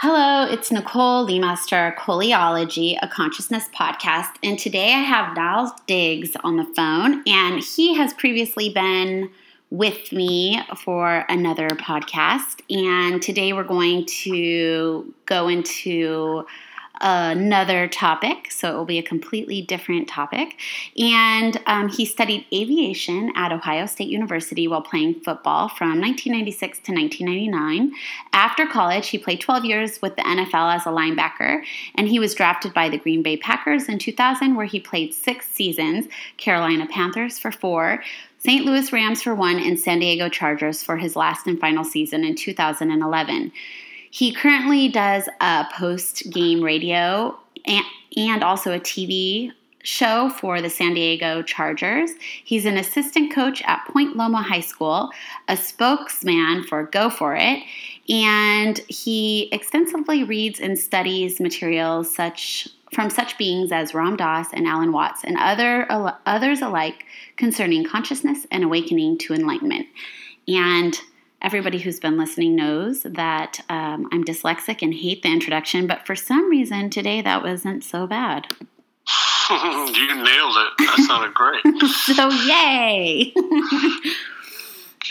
Hello, it's Nicole Leemaster, Coleyology, a consciousness podcast, and today I have Na'il Diggs on the phone, and he has previously been with me for another podcast, and today we're going to go into another topic, so it will be a completely different topic. And um, he studied aviation at Ohio State University while playing football from 1996 to 1999. After college, he played 12 years with the NFL as a linebacker, and he was drafted by the Green Bay Packers in 2000, where he played six seasons, Carolina Panthers for four. St. Louis Rams for one, and San Diego Chargers for his last and final season in 2011. He currently does a post game radio and, and also a TV show for the San Diego Chargers. He's an assistant coach at Point Loma High School, a spokesman for Go For It, and he extensively reads and studies materials such from such beings as Ram Dass and Alan Watts and other others alike concerning consciousness and awakening to enlightenment. And everybody who's been listening knows that um, I'm dyslexic and hate the introduction, but for some reason today that wasn't so bad. you nailed it. That sounded great. so, yay!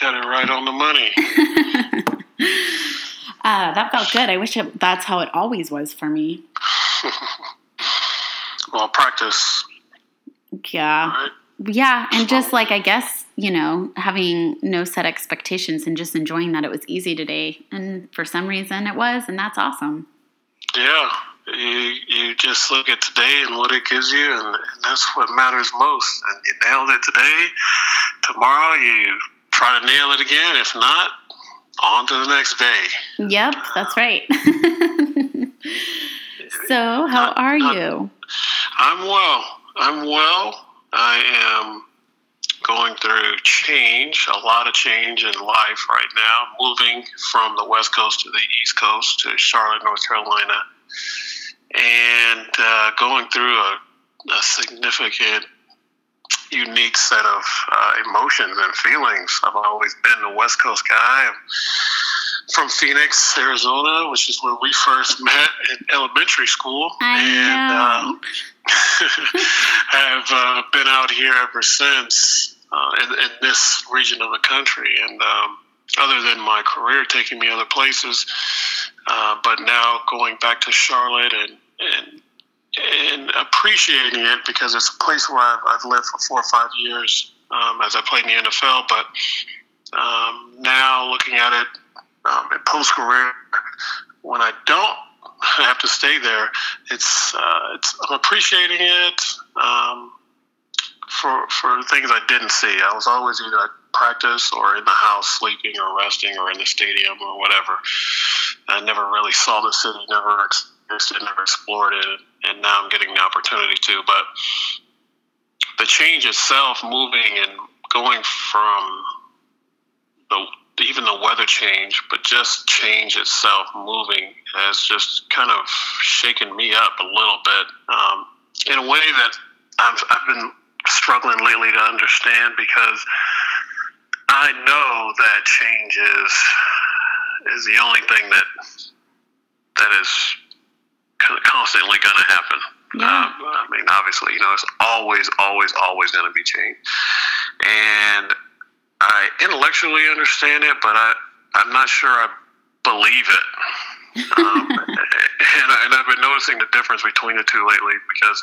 Got it right on the money. uh, that felt good. I wish it, that's how it always was for me. well, practice. Yeah. Right? Yeah, and just like I guess you know, having no set expectations and just enjoying that it was easy today. And for some reason it was, and that's awesome. Yeah. You, you just look at today and what it gives you, and, and that's what matters most. And you nailed it today. Tomorrow you try to nail it again. If not, on to the next day. Yep, that's right. so, how not, are not, you? I'm well. I'm well. I am going through change, a lot of change in life right now, moving from the West Coast to the East Coast to Charlotte, North Carolina, and uh, going through a, a, significant, unique set of uh, emotions and feelings. I've always been a West Coast guy. I'm from Phoenix, Arizona, which is where we first met in elementary school. I and, know. Uh, have uh, been out here ever since uh, in, in, this region of the country. And um, other than my career taking me other places, uh, but now going back to Charlotte and, and and appreciating it because it's a place where I've, I've lived for four or five years um, as I played in the NFL. But um, now looking at it um, in post career, when I don't have to stay there, it's uh, it's I'm appreciating it. Um, for for things I didn't see. I was always either at practice or in the house sleeping or resting or in the stadium or whatever. I never really saw the city, never experienced it, never explored it, and now I'm getting the opportunity to. But the change itself, moving and going from the even the weather change, but just change itself, moving, has just kind of shaken me up a little bit um, in a way that I've, I've been struggling lately to understand because I know that change is is the only thing that that is constantly going to happen. Yeah. Um, I mean, obviously, you know, it's always, always, always going to be change, and I intellectually understand it, but I I'm not sure I believe it um, and, I, and I've been noticing the difference between the two lately because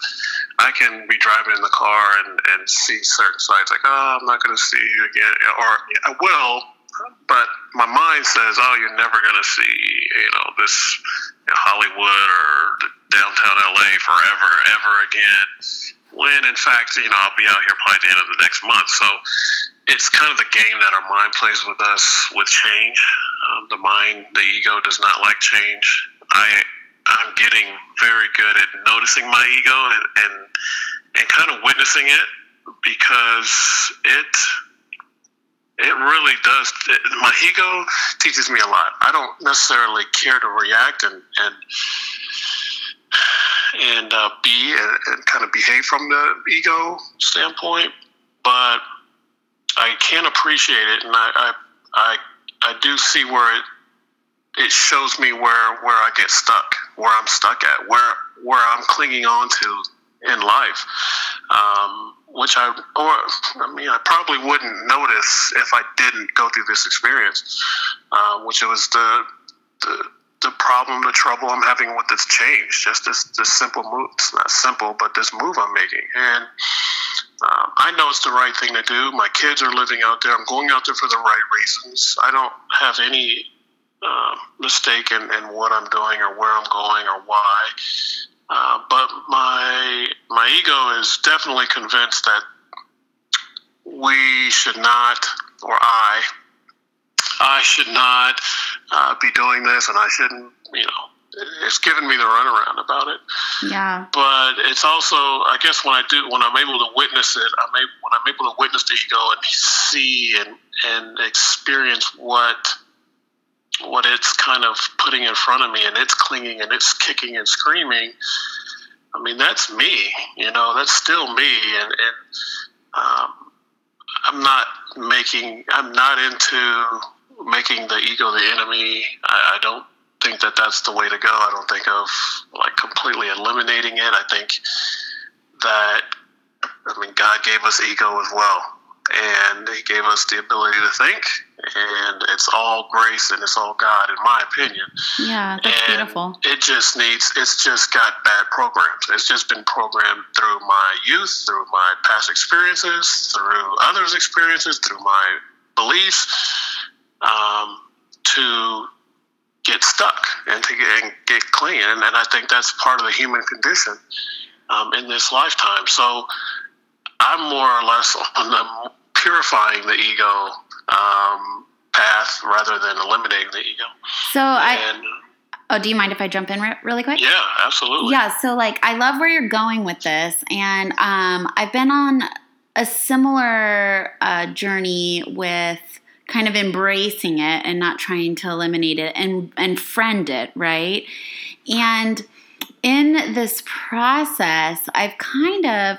I can be driving in the car and, and see certain sites like, oh, I'm not going to see you again, or I will, but my mind says, oh, you're never going to see, you know, this you know, Hollywood or downtown LA forever, ever again. When in fact, you know, I'll be out here probably the end of the next month. So it's kind of the game that our mind plays with us with change. Um, the mind, the ego does not like change. I I'm getting very good at noticing my ego and and, and kind of witnessing it because it it really does. It, my ego teaches me a lot. I don't necessarily care to react and and and uh, be and, and kind of behave from the ego standpoint, but I can appreciate it, and I, I, I, I do see where it it shows me where where I get stuck, where I'm stuck at, where where I'm clinging on to in life. Um, which I, or I mean, I probably wouldn't notice if I didn't go through this experience, uh, which was the, the the problem, the trouble I'm having with this change. Just this this simple move. It's not simple, but this move I'm making, and um, I know it's the right thing to do. My kids are living out there. I'm going out there for the right reasons. I don't have any uh, mistake in, in what I'm doing or where I'm going or why. Uh, but my my ego is definitely convinced that we should not, or I, I should not uh, be doing this, and I shouldn't. You know, it's given me the runaround about it. Yeah. But it's also, I guess, when I do, when I'm able to witness it, I'm able, when I'm able to witness the ego and see and and experience what what it's kind of putting in front of me and it's clinging and it's kicking and screaming i mean that's me you know that's still me. And, and um, i'm not making i'm not into making the ego the enemy. I, I don't think that that's the way to go. I don't think of like completely eliminating it. I think that i mean god gave us ego as well. And he gave us the ability to think and it's all grace and it's all god in my opinion. Yeah that's and beautiful. it just needs it's just got bad programs. It's just been programmed through my youth through my past experiences through others experiences through my beliefs um, to get stuck and to get, and get clean. And, and i think that's part of the human condition um, in this lifetime. So I'm more or less on the purifying the ego um, path rather than eliminating the ego. So and, I. Oh, do you mind if I jump in re- really quick? Yeah, absolutely. Yeah, so like I love where you're going with this, and um, I've been on a similar uh, journey with kind of embracing it and not trying to eliminate it and and friend it, right? And in this process, I've kind of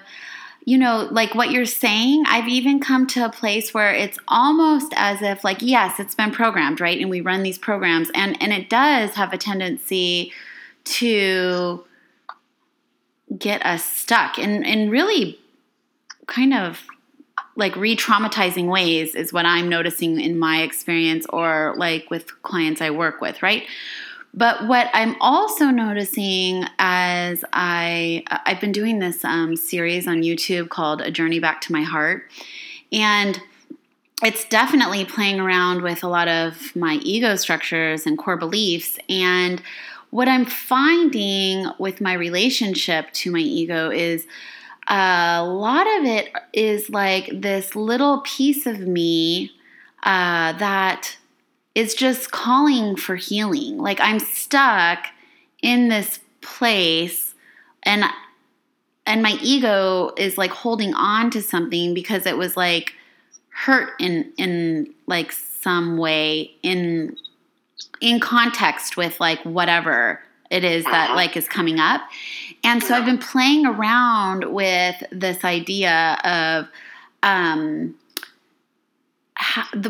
you know, like what you're saying, I've even come to a place where it's almost as if like yes, it's been programmed, right? And we run these programs and and it does have a tendency to get us stuck in in really kind of like re-traumatizing ways is what I'm noticing in my experience or like with clients I work with, right? But what I'm also noticing as I I've been doing this um, series on YouTube called A Journey Back to My Heart, and it's definitely playing around with a lot of my ego structures and core beliefs. And what I'm finding with my relationship to my ego is a lot of it is like this little piece of me uh, that is just calling for healing. Like I'm stuck in this place and and my ego is like holding on to something because it was like hurt in in like some way in in context with like whatever it is that uh-huh. like is coming up. And so I've been playing around with this idea of um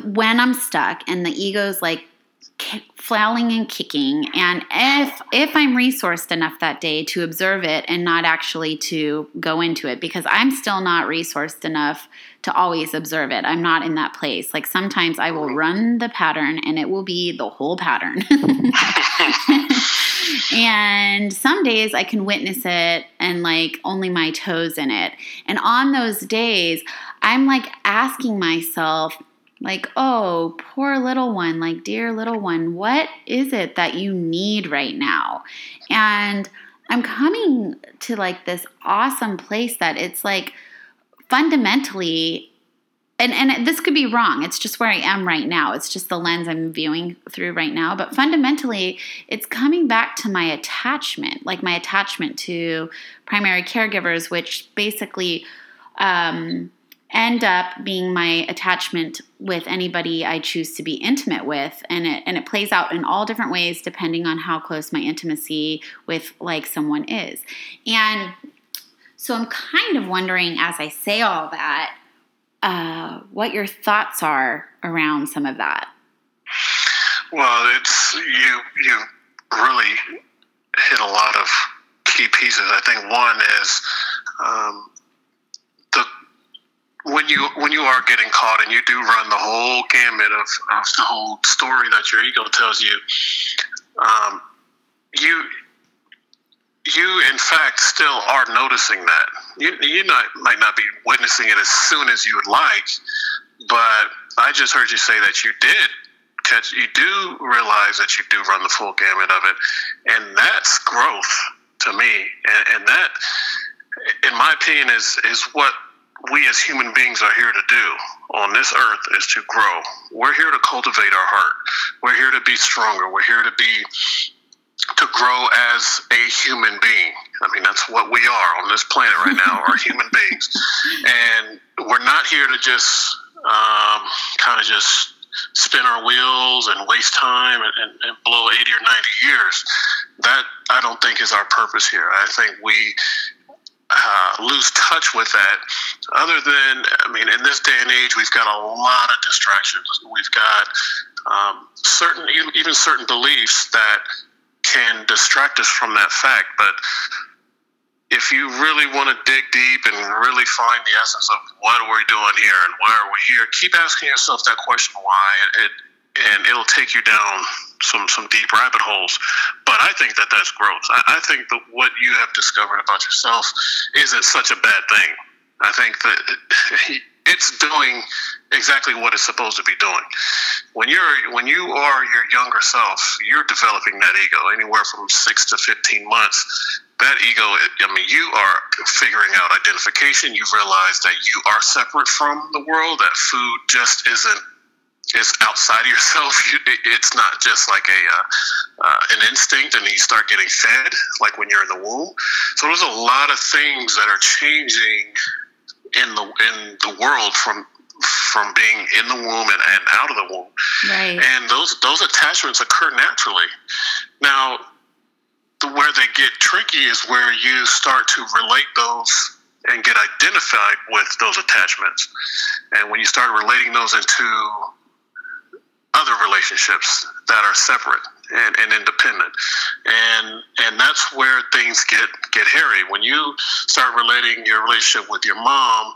when I'm stuck and the ego's like flailing and kicking and if if i'm resourced enough that day to observe it and not actually to go into it because i'm still not resourced enough to always observe it. I'm not in that place. Like sometimes i will run the pattern and it will be the whole pattern. And some days i can witness it and like only my toes in it. And on those days i'm like asking myself like, oh, poor little one, like, dear little one, what is it that you need right now? And I'm coming to like this awesome place that it's like fundamentally and and this could be wrong. It's just where I am right now. It's just the lens I'm viewing through right now, but fundamentally it's coming back to my attachment, like my attachment to primary caregivers which basically um end up being my attachment with anybody I choose to be intimate with and it and it plays out in all different ways depending on how close my intimacy with like someone is. And so I'm kind of wondering as I say all that uh, what your thoughts are around some of that. Well, it's you. You really hit a lot of key pieces. I think one is um, when you when you are getting caught and you do run the whole gamut of, of the whole story that your ego tells you. Um, you you in fact still are noticing that you, you not, might not be witnessing it as soon as you would like but i just heard you say that you did catch you do realize that you do run the full gamut of it and that's growth to me and, and that in my opinion is is what we as human beings are here to do on this earth is to grow we're here to cultivate our heart we're here to be stronger we're here to be to grow as a human being. I mean, that's what we are on this planet right now, are human beings. And we're not here to just um, kind of just spin our wheels and waste time and, and, and, blow 80 or 90 years. That, I don't think, is our purpose here. I think we uh, lose touch with that. Other than, I mean, in this day and age, we've got a lot of distractions. We've got um, certain, even certain beliefs that can distract us from that fact. But if you really want to dig deep and really find the essence of what are we doing here and why are we here, keep asking yourself that question why, it, and it'll take you down some some deep rabbit holes. But I think that that's growth. I, I think that what you have discovered about yourself isn't such a bad thing. I think that it's doing exactly what it's supposed to be doing. When you're when you are your younger self, you're developing that ego anywhere from six to fifteen months. That ego, I mean, you are figuring out identification. You've realized that you are separate from the world. That food just isn't is outside of yourself. You, it's not just like a uh, uh, an instinct, and you start getting fed like when you're in the womb. So there's a lot of things that are changing in the in the world from from being in the womb and, and out of the womb. Right. And those those attachments occur naturally. Now, the, where they get tricky is where you start to relate those and get identified with those attachments. And when you start relating those into other relationships that are separate and, and independent. And and that's where things get, get hairy. When you start relating your relationship with your mom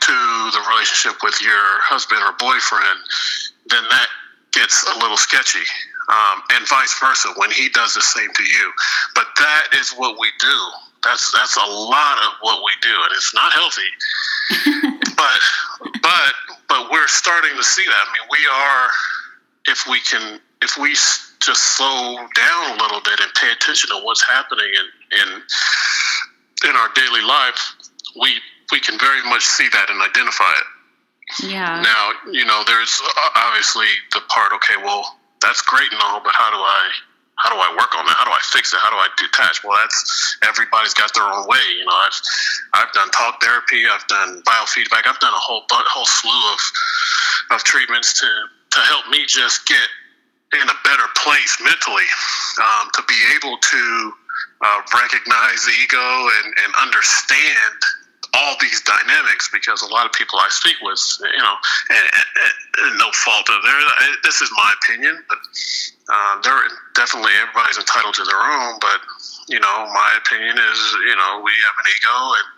to the relationship with your husband or boyfriend, then that gets a little sketchy. Um, and vice versa when he does the same to you. But that is what we do. That's that's a lot of what we do, and it's not healthy. but but but we're starting to see that. I mean, we are if we can if we just slow down a little bit and pay attention to what's happening in in, in our daily life, we we can very much see that and identify it. Yeah. Now, you know, there's uh, obviously the part. Okay, well, that's great and all, but how do I how do I work on that? How do I fix it? How do I detach? Well, that's everybody's got their own way. You know, I've I've done talk therapy, I've done biofeedback, I've done a whole whole slew of of treatments to to help me just get in a better place mentally um, to be able to uh, recognize the ego and, and understand all these dynamics because a lot of people I speak with, you know, and, and, and no fault of their, this is my opinion, but uh, they're definitely everybody's entitled to their own. But you know, my opinion is, you know, we have an ego and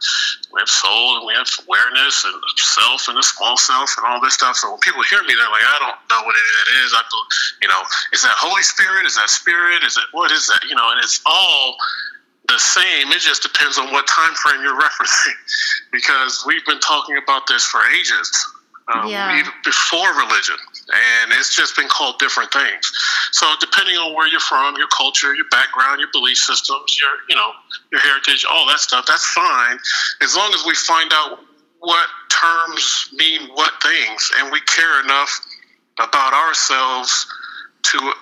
we have soul and we have awareness and self and a small self and all this stuff. So when people hear me, they're like, I don't know what it is. I, you know, is that Holy Spirit? Is that Spirit? Is it what is that? You know, and it's all the same. It just depends on what time frame you're referencing, because we've been talking about this for ages, um, yeah. even before religion, and it's just been called different things. So depending on where you're from, your culture, your background, your belief systems, your you know your heritage, all that stuff, that's fine, as long as we find out what terms mean what things, and we care enough about ourselves to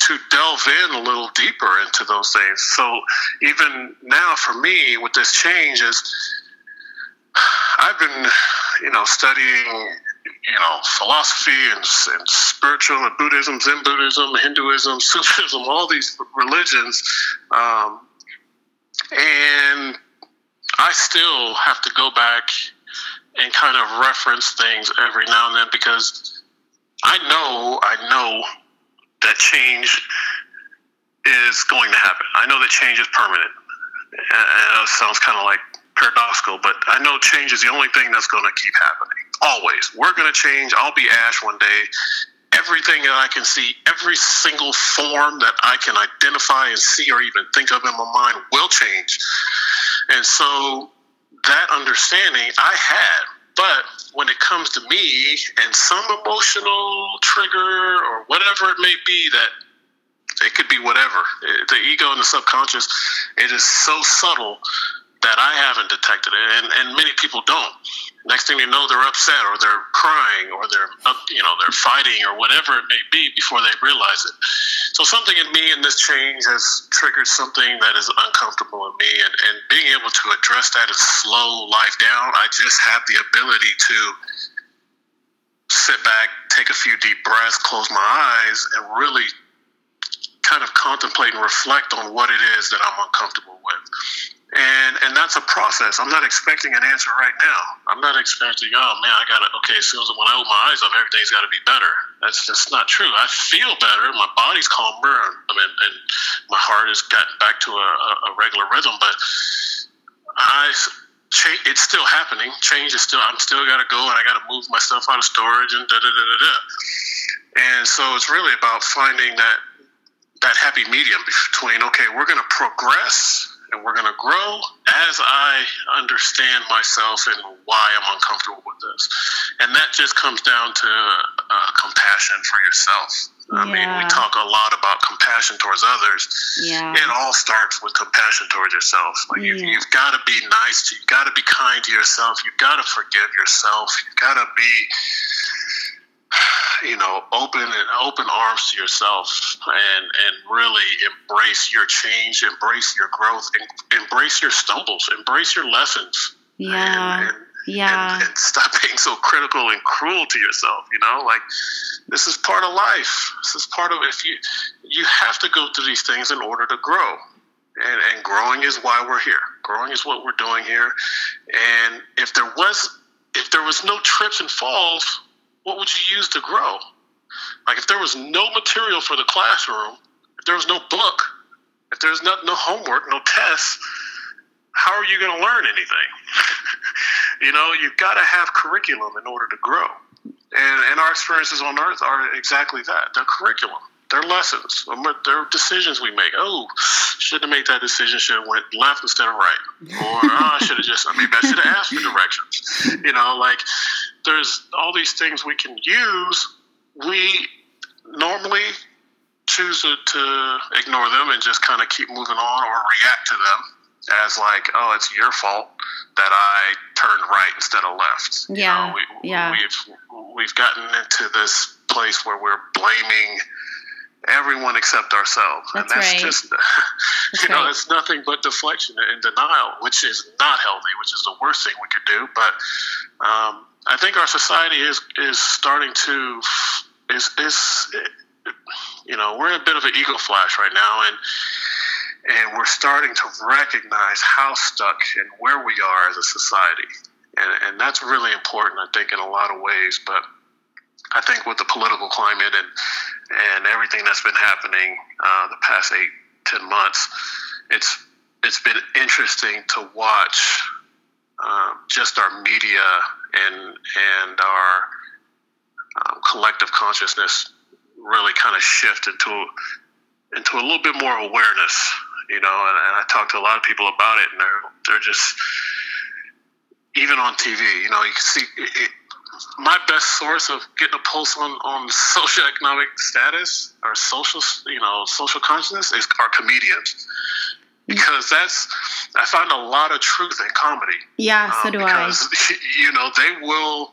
to delve in a little deeper into those things. So even now, for me, with this change, is I've been, you know, studying, you know, philosophy and, and spiritual and Buddhism, Zen Buddhism, Hinduism, Sufism, all these religions, um, and I still have to go back and kind of reference things every now and then because I know, I know that change is going to happen. I know that change is permanent. And it sounds kind of like paradoxical, but I know change is the only thing that's going to keep happening. Always. We're going to change. I'll be Ash one day. Everything that I can see, every single form that I can identify and see or even think of in my mind will change. And so that understanding I had. But when it comes to me and some emotional trigger or whatever it may be that it could be whatever. The ego and the subconscious, it is so subtle that I haven't detected it, and, and many people don't. Next thing you know, they're upset or they're crying or they're you know they're fighting or whatever it may be before they realize it. So something in me in this change has triggered something that is uncomfortable in me, and, and being able to address that and slow life down, I just have the ability to sit back, take a few deep breaths, close my eyes, and really kind of contemplate and reflect on what it is that I'm uncomfortable with. And and that's a process. I'm not expecting an answer right now. I'm not expecting, oh man, I got it. Okay, as soon as when I open my eyes up, everything's got to be better. That's just not true. I feel better. My body's calmer. I mean, and my heart has gotten back to a, a regular rhythm. But I. It's still happening. Change is still. I'm still got to go, and I got to move my stuff out of storage, and da da da da da. And so it's really about finding that that happy medium between okay, we're going to progress and we're going to grow as I understand myself and why I'm uncomfortable with this, and that just comes down to uh, compassion for yourself. I yeah. mean, we talk a lot about compassion towards others. Yeah. It all starts with compassion towards yourself. Like yeah. you, you've got to be nice. To, you've got to be kind to yourself. You've got to forgive yourself. You've got to be you know, open and open arms to yourself and and really embrace your change, embrace your growth, and embrace your stumbles, embrace your lessons. Yeah. And, and, yeah. And, and, stop being so critical and cruel to yourself. You know, like this is part of life. This is part of if you you have to go through these things in order to grow. And, and growing is why we're here. Growing is what we're doing here. And if there was if there was no trips and falls, what would you use to grow? Like if there was no material for the classroom, if there was no book, if there's no, no homework, no tests, how are you going to learn anything? you know, you've got to have curriculum in order to grow. And, and our experiences on earth are exactly that. They're curriculum. They're lessons. Um, they're decisions we make. Oh, shouldn't have made that decision. Should have went left instead of right. Or oh, I should have just. I mean, I should have asked for directions. You know, like there's all these things we can use. We normally choose to, to ignore them and just kind of keep moving on or react to them as like, oh, it's your fault that I turned right instead of left. Yeah. You know, we, yeah. We've we've gotten into this place where we're blaming everyone except ourselves. That's and that's right. just, that's you know, right. it's nothing but deflection and denial, which is not healthy, which is the worst thing we could do. But um, I think our society is is starting to is is you know we're in a bit of an ego flash right now, and and we're starting to recognize how stuck and where we are as a society, and and that's really important, I think, in a lot of ways, but. I think with the political climate and and everything that's been happening uh, the past eight ten months, it's it's been interesting to watch um, just our media and and our um, collective consciousness really kind of shift into into a little bit more awareness, you know. And, and I talk to a lot of people about it, and they're they're just even on TV, you know, you can see it, my best source of getting a pulse on, on socioeconomic status or social, you know, social consciousness is our comedians. Because that's, I find a lot of truth in comedy. Yeah, so um, do because, I. You know, they will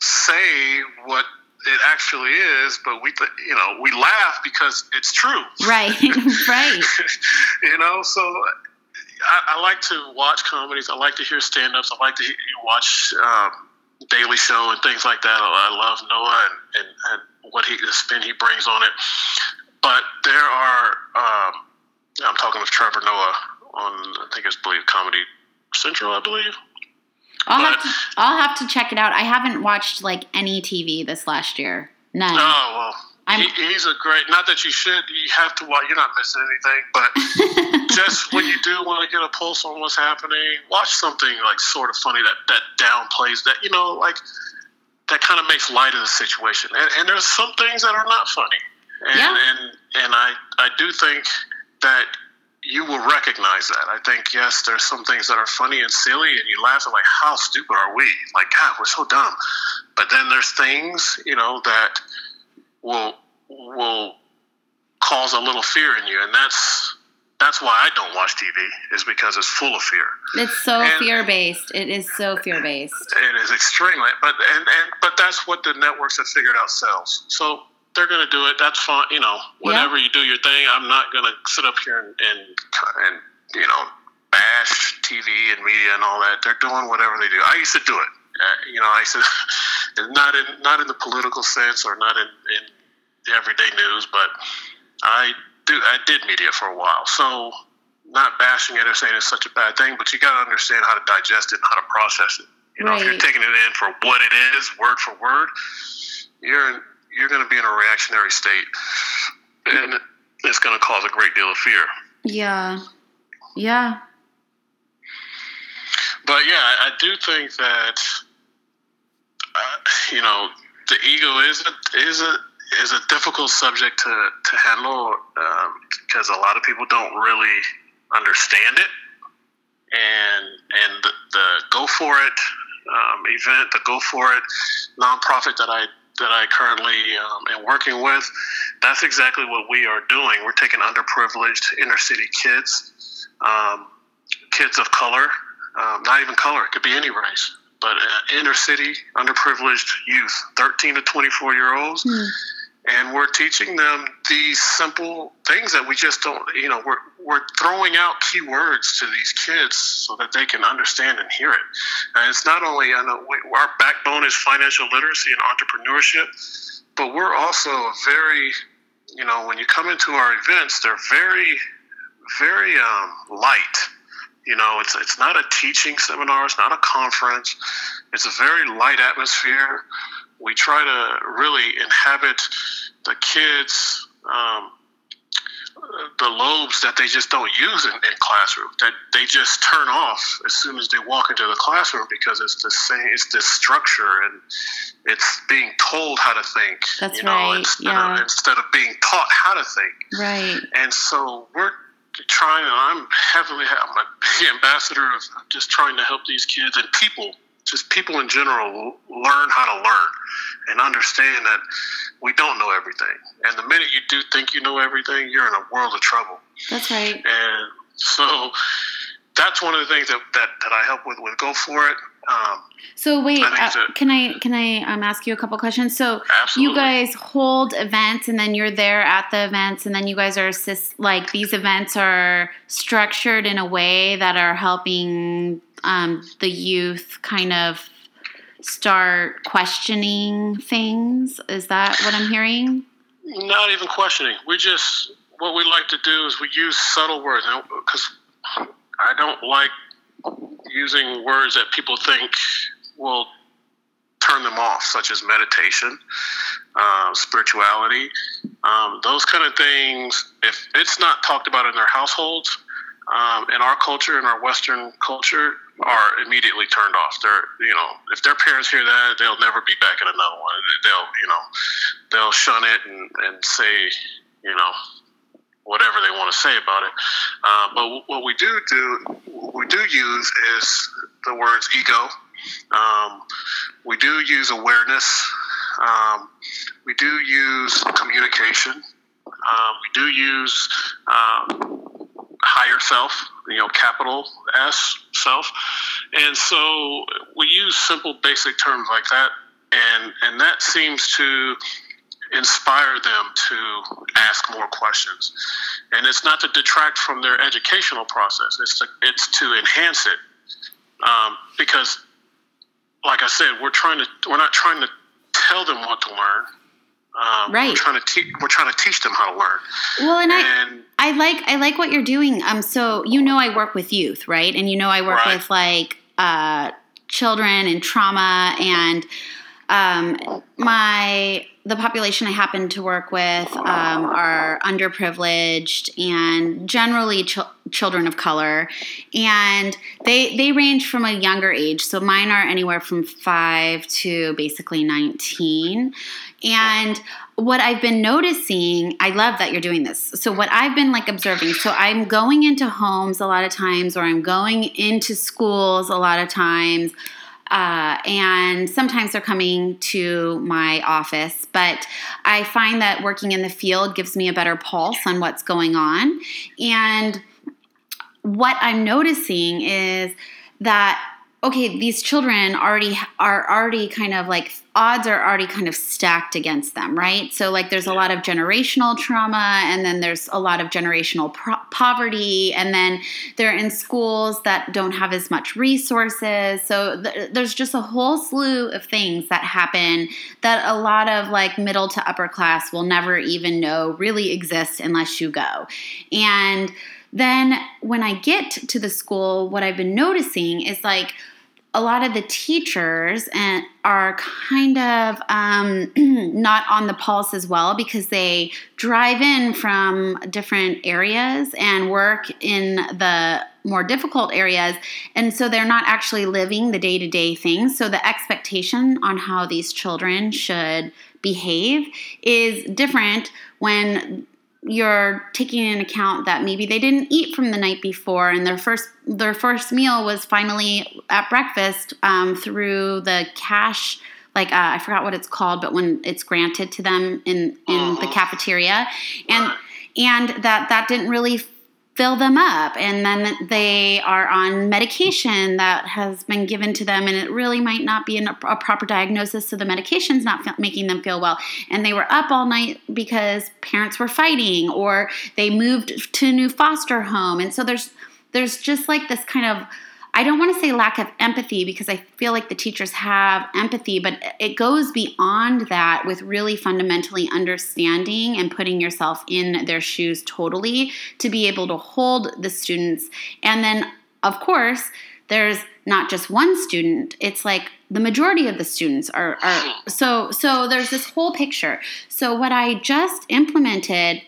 say what it actually is, but we, you know, we laugh because it's true. Right, right. you know, so I, I, like to watch comedies. I like to hear stand-ups. I like to hear, watch um, Daily Show and things like that. I love Noah and, and, and what he the spin he brings on it. But there are um, I'm talking with Trevor Noah on I think it's believe Comedy Central, I believe. I'll But- have to I'll have to check it out. I haven't watched like any TV this last year. None. Oh well, he, he's a great. Not that you should. You have to watch. You're not missing anything, but just when you do want to get a pulse on what's happening, watch something like sort of funny that that downplays that. You know, like that kind of makes light of the situation. And, and there's some things that are not funny. And, Yeah. and and I I do think that you will recognize that. I think yes, there's some things that are funny and silly, and you laugh at like, how stupid are we? Like, God, we're so dumb. But then there's things you know that will will cause a little fear in you, and that's that's why I don't watch TV is because it's full of fear. It's so And- fear based. It is so fear based. It is extremely, but and, and but that's what the networks have figured out sells. So they're going to do it. That's fine. You know, whenever you do your thing, I'm not going to sit up here and, and and you know bash TV and media and all that. They're doing whatever they do. I used to do it. Uh, you know, I used to not in not in the political sense or not in, in the everyday news, but I do I did media for a while. So not bashing it or saying it's such a bad thing, but you got to understand how to digest it and how to process it. You know, if you're taking it in for what it is, word for word, you're you're going to be in a reactionary state, and it's going to cause a great deal of fear. Yeah. Yeah. But yeah, I, do think that uh, you know the ego is a, is a is a difficult subject to to handle um, because a lot of people don't really understand it, and and the, the go for it um, event, the go for it nonprofit that I that I currently um, am working with, that's exactly what we are doing. We're taking underprivileged inner city kids, um, kids of color, um, not even color, it could be any race, but uh, inner city underprivileged youth, 13 to 24 year olds. Hmm. And we're teaching them these simple things that we just don't, you know, we're, we're throwing out key words to these kids so that they can understand and hear it. And it's not only, we, our backbone is financial literacy and entrepreneurship, but we're also very, you know, when you come into our events, they're very, very um, light. You know, it's it's not a teaching seminar, it's not a conference. It's a very light atmosphere. We try to really inhabit the kids. Um, the lobes that they just don't use in, in classroom that they just turn off as soon as they walk into the classroom because it's the same it's this structure and it's being told how to think That's you know right, instead, yeah. of, instead of being taught how to think Right. and so we're trying, and I'm heavily, I'm a big ambassador of just trying to help these kids and people, just people in general, learn how to learn and understand that we don't know everything. And the minute you do think you know everything, you're in a world of trouble. That's right. And so that's one of the things that, that, that I help with with Go For It. Um, So wait, I uh, can I can I um, ask you a couple questions? So absolutely. you guys hold events, and then you're there at the events, and then you guys are assist like these events are structured in a way that are helping um, the youth kind of start questioning things. Is that what I'm hearing? Not even questioning. We just what we like to do is we use subtle words because I don't like using words that people think will turn them off, such as meditation, uh, spirituality, um, those kind of things. If it's not talked about in their households, um, in our culture, in our Western culture, are immediately turned off. They're, you know, if their parents hear that, they'll never be back in another one. They'll, you know, they'll shun it and, and say, you know, whatever they want to say about it. Uh, but what we do do, we do use is the words ego. Um, we do use awareness. Um, we do use communication. Um, we do use um, higher self, you know, capital S self. And so we use simple, basic terms like that. And, and that seems to inspire them to ask more questions. And it's not to detract from their educational process, it's to, it's to enhance it. Um, because, like I said, we're trying to, we're not trying to tell them what to learn. Um, Right. We're trying to teach. We're trying to teach them how to learn. Well, and I I like I like what you're doing. Um, so you know I work with youth, right? And you know I work Right. with like uh, children and trauma, and um, my the population I happen to work with um, are underprivileged and generally ch- children of color, and they they range from a younger age. So mine are anywhere from five to basically nineteen, and what I've been noticing, I love that you're doing this. So what I've been like observing, so I'm going into homes a lot of times, or I'm going into schools a lot of times uh, and sometimes they're coming to my office. But I find that working in the field gives me a better pulse on what's going on. And what I'm noticing is that okay, these children already are already kind of like odds are already kind of stacked against them, right? So like there's a lot of generational trauma and then there's a lot of generational pro- poverty and then they're in schools that don't have as much resources. So th- there's just a whole slew of things that happen that a lot of like middle to upper class will never even know really exist unless you go. And then when I get to the school, what I've been noticing is like a lot of the teachers and are kind of um, not on the pulse as well because they drive in from different areas and work in the more difficult areas. And so they're not actually living the day-to-day things. So the expectation on how these children should behave is different when you're taking into account that maybe they didn't eat from the night before and their first their first meal was finally at breakfast um, through the cash like uh, I forgot what it's called, but when it's granted to them in in the cafeteria, and and that that didn't really fill them up and then they are on medication that has been given to them and it really might not be a proper diagnosis so the medication's not making them feel well. And they were up all night because parents were fighting or they moved to a new foster home. And so there's there's just like this kind of I don't want to say lack of empathy because I feel like the teachers have empathy, but it goes beyond that with really fundamentally understanding and putting yourself in their shoes totally to be able to hold the students. And then, of course, there's not just one student it's like the majority of the students are, are so so there's this whole picture so what i just implemented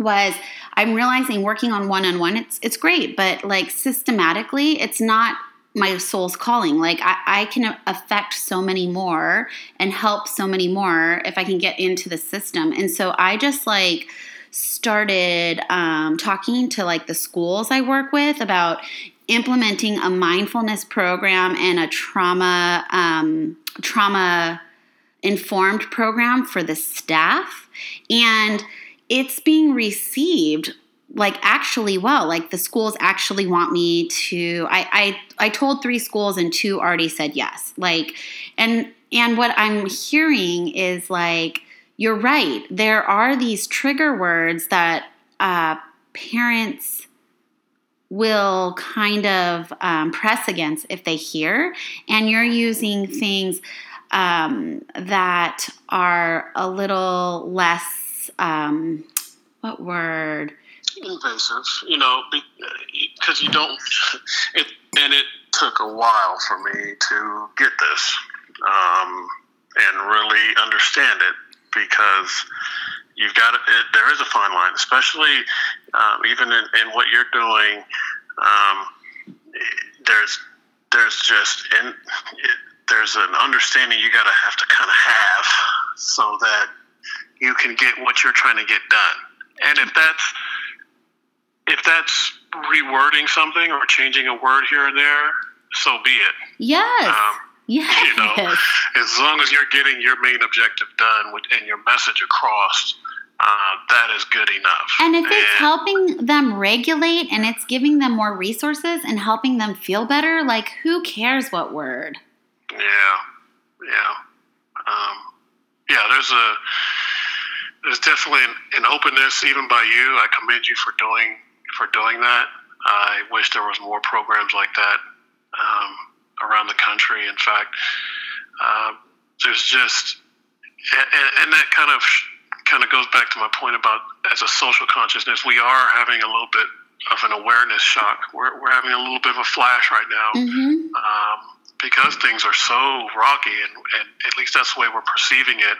was I'm realizing working on one on one, it's it's great, but like systematically, it's not my soul's calling. Like I, I can affect so many more and help so many more if I can get into the system. And so I just like started um, talking to like the schools I work with about implementing a mindfulness program and a trauma um, trauma informed program for the staff and it's being received like actually well like the schools actually want me to I, I i told three schools and two already said yes. Like and and what i'm hearing is like you're right there are these trigger words that uh, parents will kind of um, press against if they hear. And you're using things um, that are a little less um, what word? Invasive, you know, because you don't. It and it took a while for me to get this um, and really understand it because you've got it, there is a fine line, especially um, even in, in, what you're doing. Um, there's there's just and there's an understanding you got to have to kind of have so that you can get what you're trying to get done. And if that's if that's rewording something or changing a word here and there, so be it. Yes. Um, yes. You know, as long as you're getting your main objective done with, and your message across, uh, that is good enough. And if it's helping them regulate and it's giving them more resources and helping them feel better, like who cares what word? Yeah, yeah, um, yeah. There's a there's definitely an, an, openness, even by you. I commend you for doing for doing that. I wish there was more programs like that um, around the country. In fact, uh, there's just and, and, that kind of kind of goes back to my point about as a social consciousness, we are having a little bit of an awareness shock. We're, we're having a little bit of a flash right now. Mm-hmm. Um, because things are so rocky, and, and, at least that's the way we're perceiving it.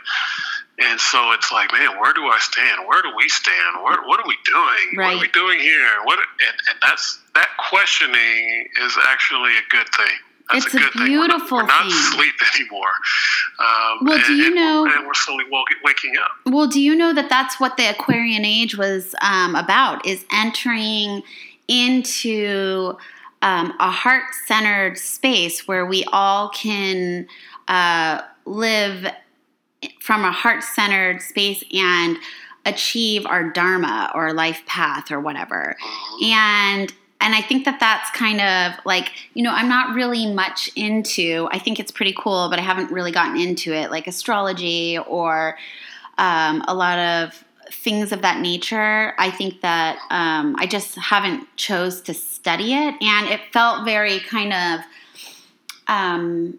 And so it's like, man, where do I stand? Where do we stand? What what are we doing? Right. What are we doing here? What and, and that's that questioning is actually a good thing. That's It's a a good thing. beautiful we're not, we're not asleep anymore. Um, Well, and, do you and know- We're, and we're slowly waking up. Well, do you know that that's what the Aquarian Age was um, about? Is entering into um, a heart-centered space where we all can uh, live from a heart-centered space and achieve our dharma or life path or whatever. Mhm. and and i think that that's kind of like you know i'm not really much into i think it's pretty cool but i haven't really gotten into it like astrology or um, a lot of things of that nature i think that um, i just haven't chose to study it and it felt very kind of um,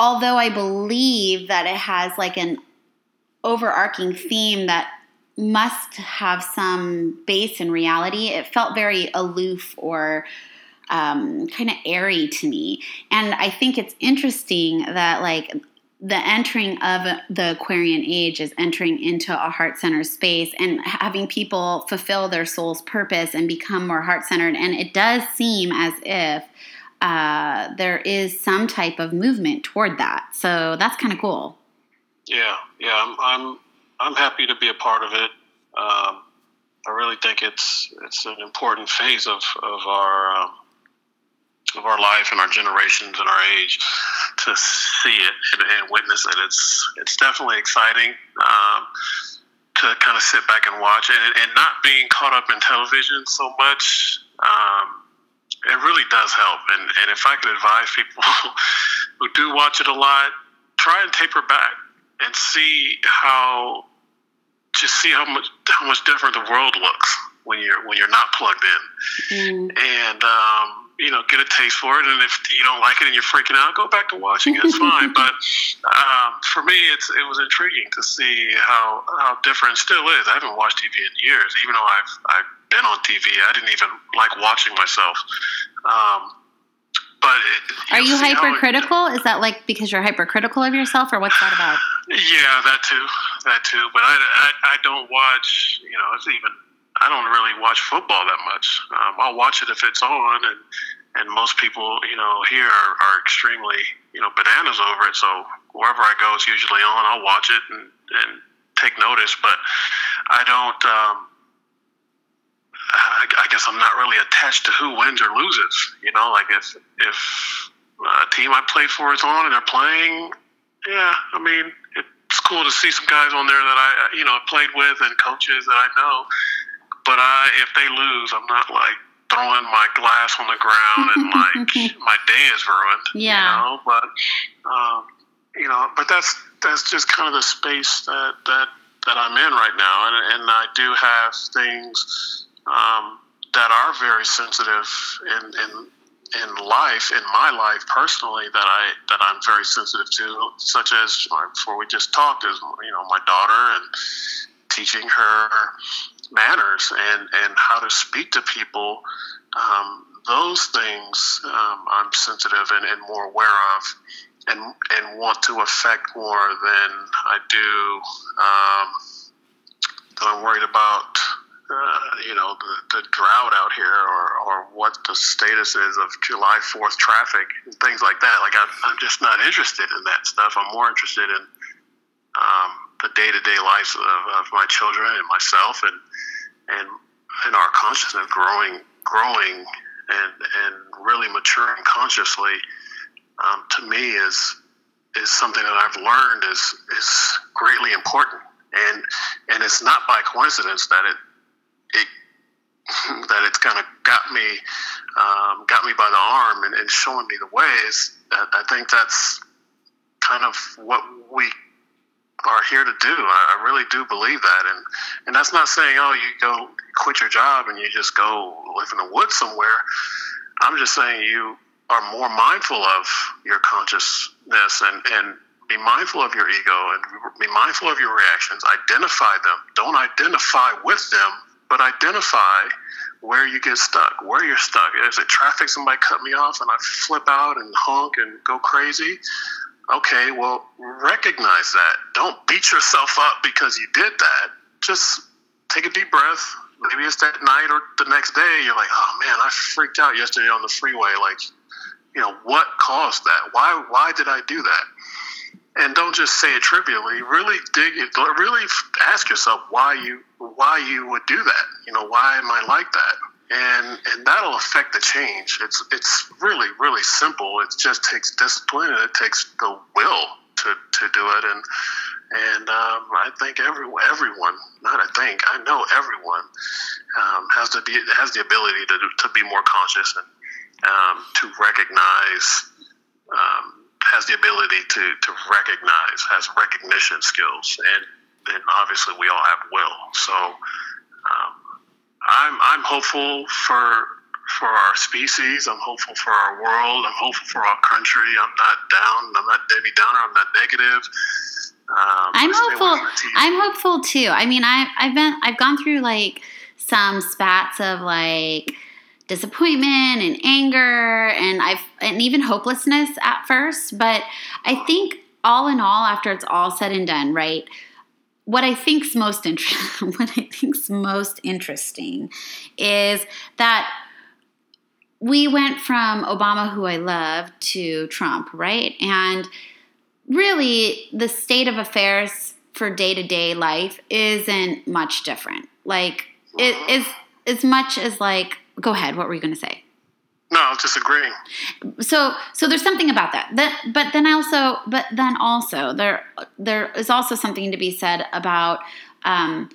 although i believe that it has like an overarching theme that must have some base in reality. It felt very aloof or um, kind of airy to me. And I think it's interesting that, like, the entering of the Aquarian age is entering into a heart centered space and having people fulfill their soul's purpose and become more heart centered. And it does seem as if uh, there is some type of movement toward that. So that's kind of cool. Yeah, yeah, I'm, I'm, I'm happy to be a part of it. Um, I really think it's, it's an important phase of, of our, um, of our life and our generations and our age to see it and, and witness it. It's, it's definitely exciting. Um, to kind of sit back and watch and, and not being caught up in television so much, um, it really does help. And, and if I could advise people who do watch it a lot, try and taper back and see how just see how much how much different the world looks when you're when you're not plugged in. Mm. and um, you know get a taste for it. And if you don't like it and you're freaking out go back to watching it. It's fine. But um, for me it's it was intriguing to see how how different it still is. I haven't watched TV in years even though I've I've been on TV I didn't even like watching myself um, but it, Are you'll see how it- hypercritical? Is that like because you're hypercritical of yourself, or what's that about? Yeah, that too, that too. But I, I, I don't watch. You know, it's even. I don't really watch football that much. Um, I'll watch it if it's on, and and most people, you know, here are, are extremely, you know, bananas over it. So wherever I go, it's usually on. I'll watch it and and take notice, but I don't. Um, I, I guess I'm not really attached to who wins or loses. You know, like if if a team I play for is on and they're playing, yeah, I mean, it's cool to see some guys on there that I, you know, played with and coaches that I know. But I, if they lose, I'm not like throwing my glass on the ground and like my day is ruined. Yeah. You know, but um, you know, but that's that's just kind of the space that that that I'm in right now, and and I do have things um, that are very sensitive in in in life, in my life personally, that I that I'm very sensitive to, such as before we just talked, is you know my daughter and teaching her manners and and how to speak to people. Um, those things um, I'm sensitive and, and more aware of, and and want to affect more than I do. Um, that I'm worried about uh, you know, the, the drought out here or, or what the status is of July 4th traffic and things like that. Like, I'm, I'm just not interested in that stuff. I'm more interested in um, the day to day lives of, of my children and myself and, and, and our consciousness growing, growing and, and really maturing consciously um, to me is, is something that I've learned is, is greatly important. And, and it's not by coincidence that it, it that it's kind of got me um, got me by the arm and, and showing me the ways. I think that's kind of what we are here to do. I really do believe that, and and that's not saying oh you go quit your job and you just go live in the woods somewhere. I'm just saying you are more mindful of your consciousness and and be mindful of your ego and be mindful of your reactions. Identify them. Don't identify with them but identify where you get stuck, where you're stuck. Is it traffic? Somebody cut me off and I flip out and honk and go crazy. okay, well, recognize that. Don't beat yourself up because you did that. Just take a deep breath. Maybe it's that night or the next day. You're like, oh man, I freaked out yesterday on the freeway. Like, you know, what caused that? Why? Why did I do that? And don't just say it trivially. Really dig. Really ask yourself why you why you would do that. You know, why am I like that? and and that'll affect the change. It's it's really really simple. It just takes discipline and it takes the will to, to do it. And and um, I think every everyone, not I think, I know everyone um, has the has the ability to to be more conscious and um, to recognize. Has the ability to, to recognize, has recognition skills, and then obviously we all have will. So um, I'm I'm hopeful for for our species. I'm hopeful for our world. I'm hopeful for our country. I'm not down. I'm not Debbie Downer. I'm not negative. Um, I'm hopeful. I'm hopeful too. I mean, I I've been I've gone through like some spats of like disappointment and anger and I've and even hopelessness at first, but I think all in all after it's all said and done, right? what I think's most interesting, what I think's most interesting is that we went from Obama, who I love, to Trump, right? And really, the state of affairs for day to day life isn't much different. Like, it is as much as like, go ahead, what were you going to say? No, I was disagreeing. So, so there's something about that. That, but then also, but then also, there, there is also something to be said about. Um,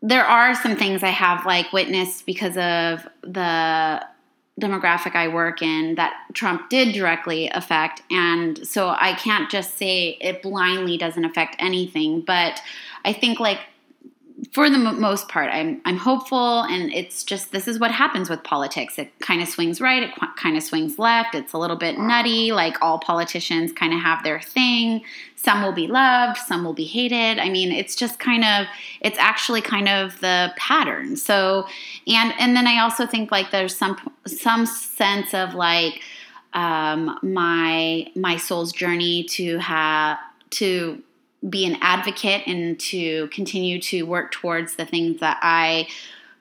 there are some things I have like witnessed because of the demographic I work in that Trump did directly affect, and so I can't just say it blindly doesn't affect anything. But I think like for the most part, I'm I'm hopeful, and it's just this is what happens with politics. It kind of swings right, it qu- kind of swings left. It's a little bit nutty. Like all politicians, kind of have their thing. Some will be loved, some will be hated. I mean, it's just kind of it's actually kind of the pattern. So, and and then I also think like there's some some sense of like um, my my soul's journey to have to be an advocate and to continue to work towards the things that I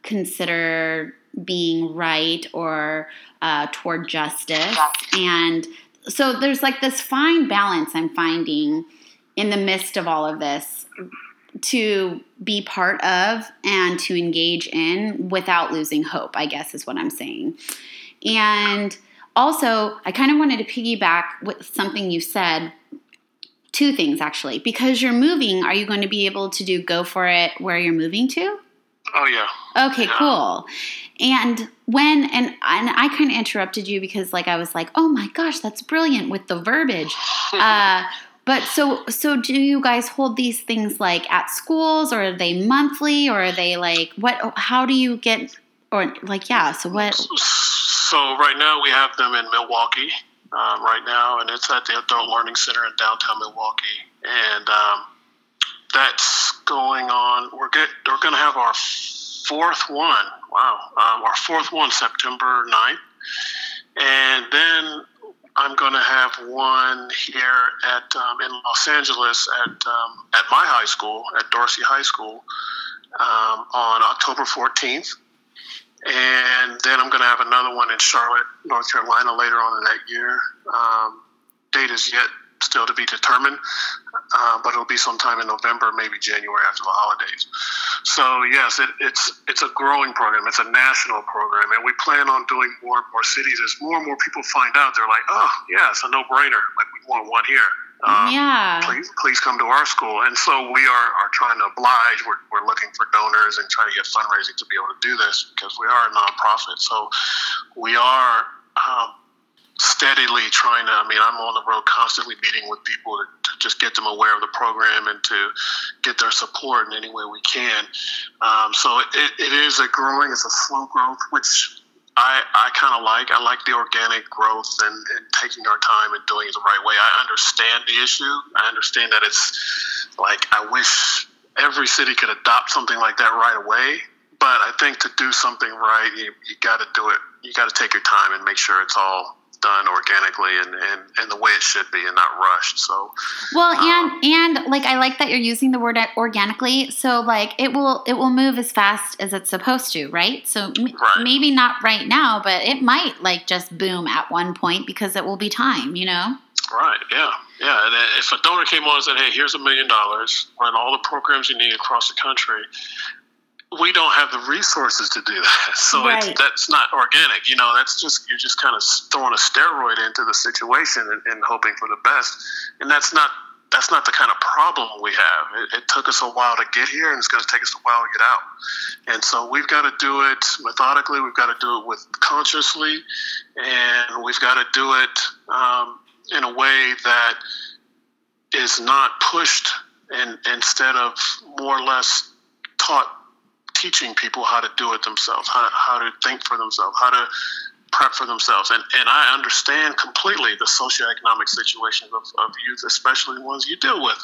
consider being right or uh, toward justice. And so there's like this fine balance I'm finding in the midst of all of this to be part of and to engage in without losing hope, I guess is what I'm saying. And also, I kind of wanted to piggyback with something you said two things actually. Because you're moving, are you going to be able to do go for it where you're moving to? Oh yeah. Okay, yeah. cool. And when and and I kind of interrupted you because like I was like, "Oh my gosh, that's brilliant with the verbiage." uh, but so so do you guys hold these things like at schools or are they monthly or are they like what how do you get or like yeah, so what So right now we have them in Milwaukee um, right now, and it's at the Adult Learning Center in downtown Milwaukee. And um, that's going on. We're we're going to have our fourth one. Wow, um, our fourth one September 9th. and then I'm going to have one here at um, in Los Angeles at um, at my high school at Dorsey High School um, on October 14th. And then I'm going to have another one in Charlotte, North Carolina later on in that year. Um, date is yet still to be determined, uh, but it'll be sometime in November, maybe January after the holidays. So yes, it, it's it's a growing program. It's a national program, and we plan on doing more and more cities as more and more people find out. They're like, oh yeah, it's a no-brainer. Like we want one here. Um, yeah. Please, please come to our school. And so we are, are trying to oblige. We're, we're looking for donors and trying to get fundraising to be able to do this because we are a nonprofit. So we are um, steadily trying to. I mean, I'm on the road constantly meeting with people to, to, just get them aware of the program and to get their support in any way we can. Um, so it, it is a growing. It's a slow growth, which I, I kind of like. I like the organic growth and, and, taking our time and doing it the right way. I understand the issue. I understand that it's like I wish every city could adopt something like that right away. But I think to do something right, you, you got to do it. You got to take your time and make sure it's all done organically and, and, and the way it should be and not rushed. So well, um, and and like I like that you're using the word organically. So like it will it will move as fast as it's supposed to, right? So m- right. maybe not right now, but it might like just boom at one point because it will be time, you know. Right. Yeah. Yeah. And if a donor came on and said, "Hey, here's a million dollars, run all the programs you need across the country," we don't have the resources to do that. So right. it's, that's not organic. You know, that's just you're just kind of throwing a steroid into the situation and, and, hoping for the best. And that's not that's not the kind of problem we have. It, it took us a while to get here, and it's going to take us a while to get out. And so we've got to do it methodically. We've got to do it with consciously, and we've got to do it um, in a way that is not pushed and instead of more or less taught teaching people how to do it themselves, how, how to think for themselves, how to prep for themselves. And, and I understand completely the socioeconomic situations of, of youth, especially the ones you deal with.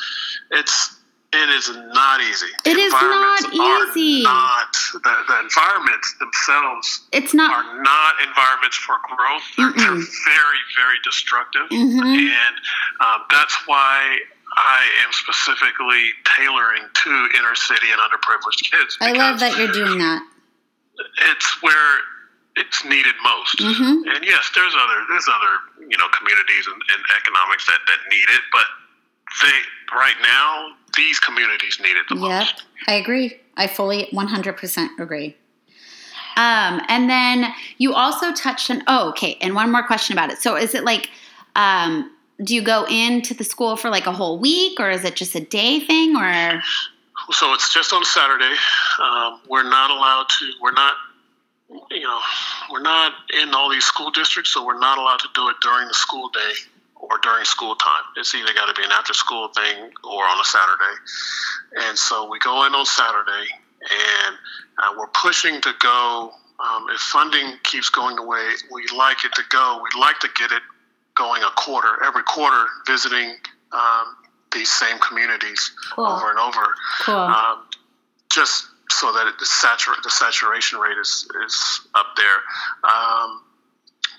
It's it is not easy. It is not easy. Not the, the, environments themselves. It's not are not environments for growth. They're, they're very very destructive, mm-hmm. and um, that's why I am specifically tailoring to inner city and underprivileged kids. I love that you're doing that. It's where it's needed most. Mm-hmm. And yes, there's other there's other you know communities and, and economics that, that need it, but they right now these communities need it the yep, most. I agree. I fully 100% agree. Um, and then you also touched on oh okay, and one more question about it. So is it like um, do you go into the school for like a whole week or is it just a day thing or? So it's just on saturday. Um, we're not allowed to we're not you know we're not in all these school districts so we're not allowed to do it during the school day or during school time. It's either got to be an after school thing or on a saturday. And so we go in on saturday and uh, we're pushing to go um, if funding keeps going the way we like it to go we'd like to get it going a quarter, every quarter, visiting um, these same communities cool. over and over. Cool. Um, just so that it, the, satura- the saturation rate is, is up there. Um,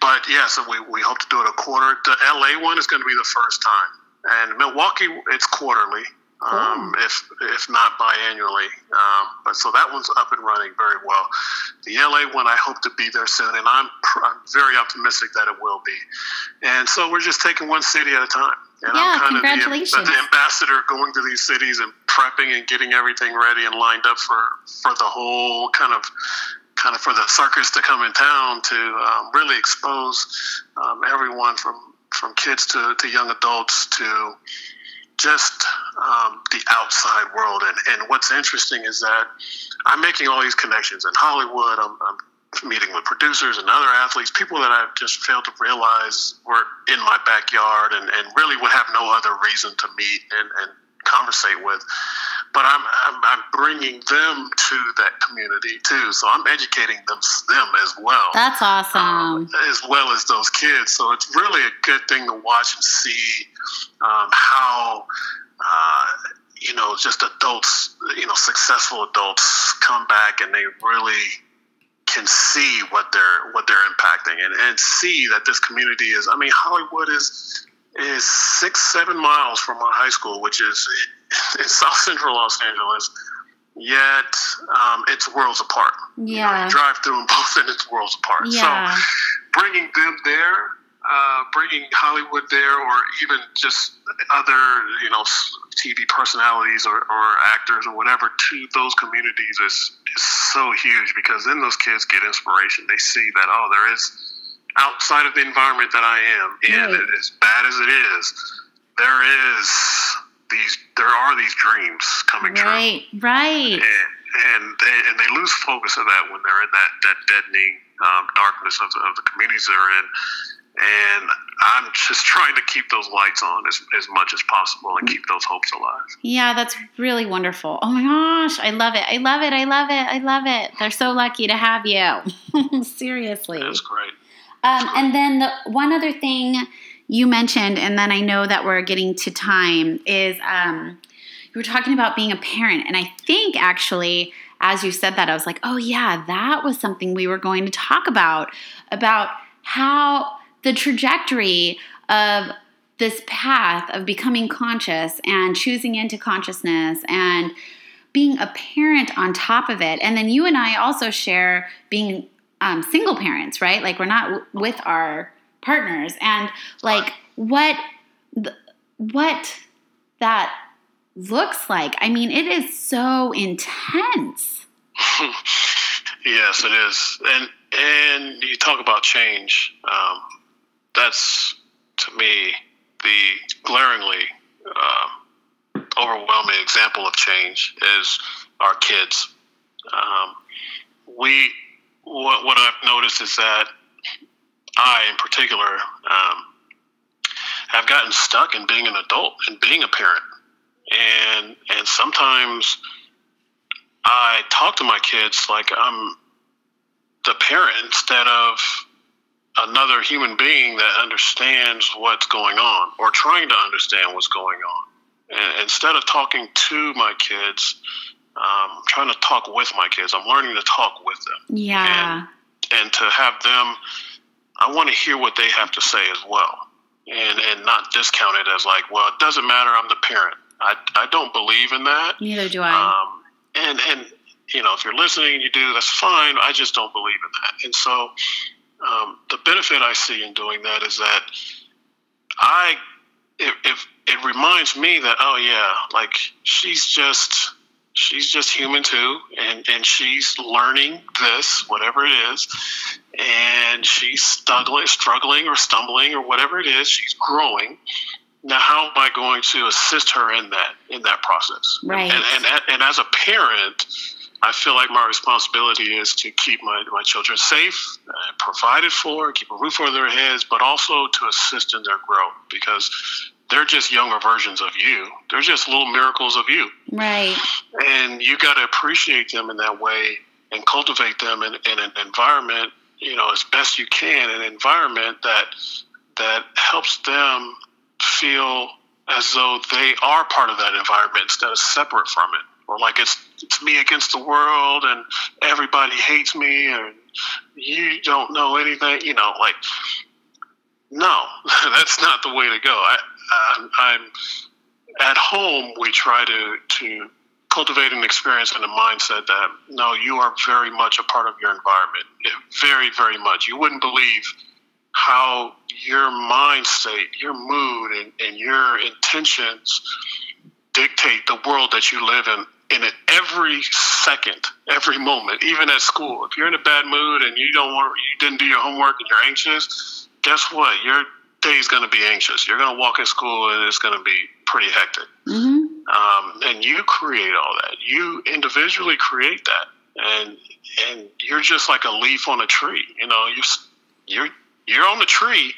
but yeah, so we, we hope to do it a quarter. The LA one is going to be the first time. And Milwaukee, it's quarterly um, if if not biannually. Um, but so that one's up and running very well. The LA one, I hope to be there soon, and I'm I'm very optimistic that it will be. And so we're just taking one city at a time. And yeah, I'm kind congratulations. of the, the ambassador going to these cities and prepping and getting everything ready and lined up for for the whole kind of kind of for the circus to come in town to um, really expose um, everyone from from kids to, to young adults to just um, the outside world. And, and what's interesting is that I'm making all these connections in Hollywood. I'm, I'm meeting with producers and other athletes, people that I've just failed to realize were in my backyard and, and really would have no other reason to meet and, and conversate with. But I'm, I'm, I'm bringing them to that community too. So I'm educating them them as well. That's awesome. Um, as well as those kids. So it's really a good thing to watch and see um, how. Uh, you know, just adults, you know, successful adults come back and they really can see what they're what they're impacting and, and see that this community is I mean Hollywood is is six, seven miles from our high school, which is in South Central Los Angeles. Yet um, it's worlds apart. Yeah, you, know, you drive through them both, and it's worlds apart. Yeah. So bringing them there, uh, bringing Hollywood there, or even just other, you know, TV personalities or, or actors or whatever to those communities is is so huge because then those kids get inspiration. They see that oh, there is outside of the environment that I am in, right. as bad as it is, there is these there are these dreams coming right, true. Right, right. And, and they, and they lose focus of that when they're in that that deadening um, darkness of the, of the communities they're in. And I'm just trying to keep those lights on as, as much as possible and keep those hopes alive. Yeah, that's really wonderful. Oh my gosh, I love it. I love it. I love it. I love it. They're so lucky to have you. Seriously. That's great. Um, and then the one other thing you mentioned, and then I know that we're getting to time, is um, you were talking about being a parent. And I think actually, as you said that, I was like, oh, yeah, that was something we were going to talk about about how the trajectory of this path of becoming conscious and choosing into consciousness and being a parent on top of it. And then you and I also share being um, single parents, right? Like we're not w- with our partners, and like what what that looks like. I mean, it is so intense. yes, it is, and and you talk about change. Um, that's to me the glaringly uh, overwhelming example of change is our kids. Um, we what, what I've noticed is that I, in particular, um, have gotten stuck in being an adult and being a parent, and and sometimes I talk to my kids like I'm the parent instead of another human being that understands what's going on or trying to understand what's going on. And instead of talking to my kids, um, trying to talk with my kids. I'm learning to talk with them. Yeah. And, and to have them, I want to hear what they have to say as well. And, and not discount it as like, well, it doesn't matter. I'm the parent. I, I don't believe in that. Neither do I. Um, and, and, you know, if you're listening and you do, that's fine. I just don't believe in that. And so um, the benefit I see in doing that is that I, if, if it reminds me that, oh, yeah, like she's just she's just human too and and she's learning this whatever it is and she's struggling struggling or stumbling or whatever it is she's growing. Now how am i going to assist her in that in that process? Right. And and, and as a parent I feel like my responsibility is to keep my, my children safe, uh, provided for, keep a roof over their heads, but also to assist in their growth because they're just younger versions of you. They're just little miracles of you. Right. And you got to appreciate them in that way and cultivate them in, in an environment, you know, as best you can, an environment that that helps them feel as though they are part of that environment instead of separate from it, or like it's it's me against the world and everybody hates me and you don't know anything. You know, like no, that's not the way to go. I, I'm, I'm at home. We try to to cultivate an experience and a mindset that no, you are very much a part of your environment. Very, very much. You wouldn't believe how your mind state, your mood, and, and your intentions dictate the world that you live in in every second, every moment, even at school. If you're in a bad mood and you don't want, you didn't do your homework and you're anxious, guess what? Your day is going to be anxious. You're going to walk in school and it's going to be pretty hectic. Mm-hmm. Um, and you create all that. You individually create that, and and you're just like a leaf on a tree. You know, you you're you're on the tree,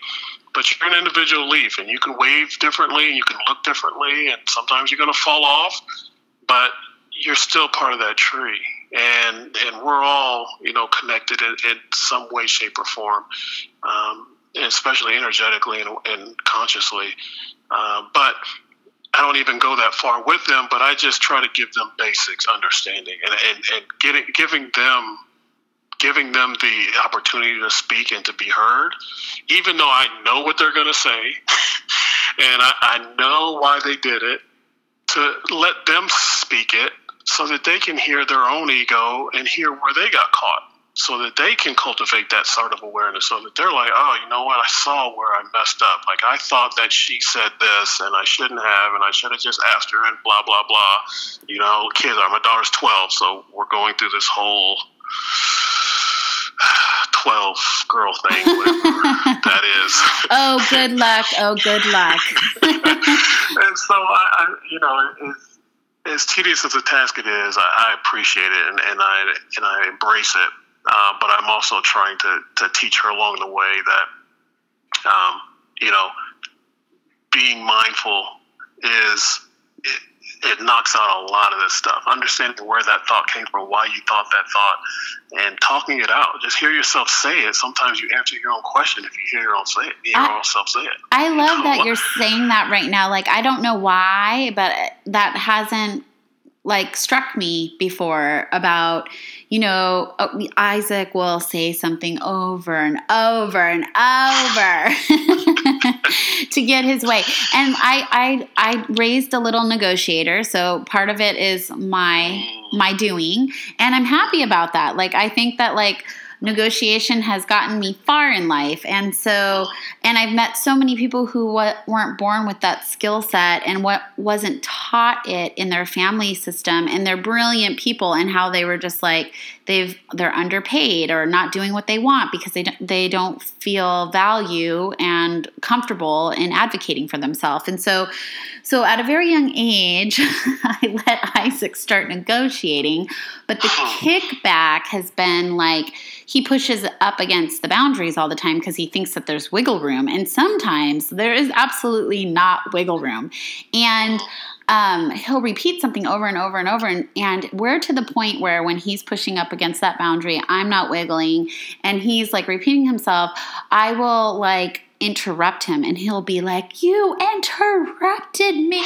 but you're an individual leaf, and you can wave differently, and you can look differently, and sometimes you're going to fall off, but you're still part of that tree and and we're all you know connected in, in some way shape or form um, especially energetically and, and consciously. Uh, but I don't even go that far with them, but I just try to give them basics understanding and, and, and getting, giving them giving them the opportunity to speak and to be heard, even though I know what they're going to say. And I, I know why they did it, to let them speak it so that they can hear their own ego and hear where they got caught so that they can cultivate that sort of awareness so that they're like oh you know what? I saw where i messed up. Like i thought that she said this and i shouldn't have and i should have just asked her and blah blah blah. You know kids are my daughter's 12 so we're going through this whole 12 girl thing that is. Oh good luck. Oh good luck. And so I, I you know as tedious as the task it is, I, I appreciate it and, and I and I embrace it. Uh, but I'm also trying to, to teach her along the way that, um, you know, being mindful is it, it, knocks out a lot of this stuff. Understanding where that thought came from, why you thought that thought, and talking it out. Just hear yourself say it. Sometimes you answer your own question if you hear your own say it, your I, own self say it. I love you know? that you're saying that right now. Like I don't know why, but that hasn't like struck me before about you know uh, Isaac will say something over and over and over to get his way. And I, I I raised a little negotiator so part of it is my my doing. And I'm happy about that. Like I think that like negotiation has gotten me far in life. And so, and I've met so many people who weren't born with that skill set and what wasn't taught it in their family system. And they're brilliant people and how they were just like, they've, they're underpaid or not doing what they want because they don't, they don't feel value and comfortable in advocating for themselves. And so, so at a very young age, I let Isaac start negotiating, but the uh-huh. kickback has been like, he pushes up against the boundaries all the time because he thinks that there's wiggle room. And sometimes there is absolutely not wiggle room. And um, he'll repeat something over and over and over. And, and we're to the point where when he's pushing up against that boundary, I'm not wiggling. And he's like repeating himself, I will like interrupt him and he'll be like you interrupted me.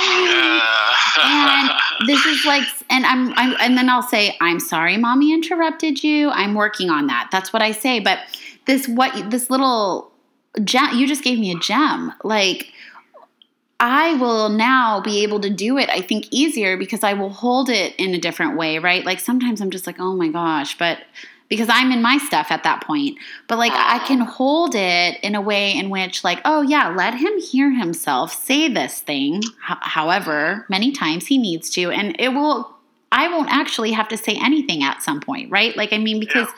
And this is like and I'm, I'm and then i'll say i'm sorry mommy interrupted you. I'm working on that. That's what i say. But this what this little gem you just gave me a gem. Like I will now be able to do it, I think, easier because I will hold it in a different way, right? Like sometimes I'm just like, oh my gosh, but because I'm in my stuff at that point. But like I can hold it in a way in which like, oh yeah, let him hear himself say this thing, h- however many times he needs to, and it will. I won't actually have to say anything at some point, right? Like I mean, because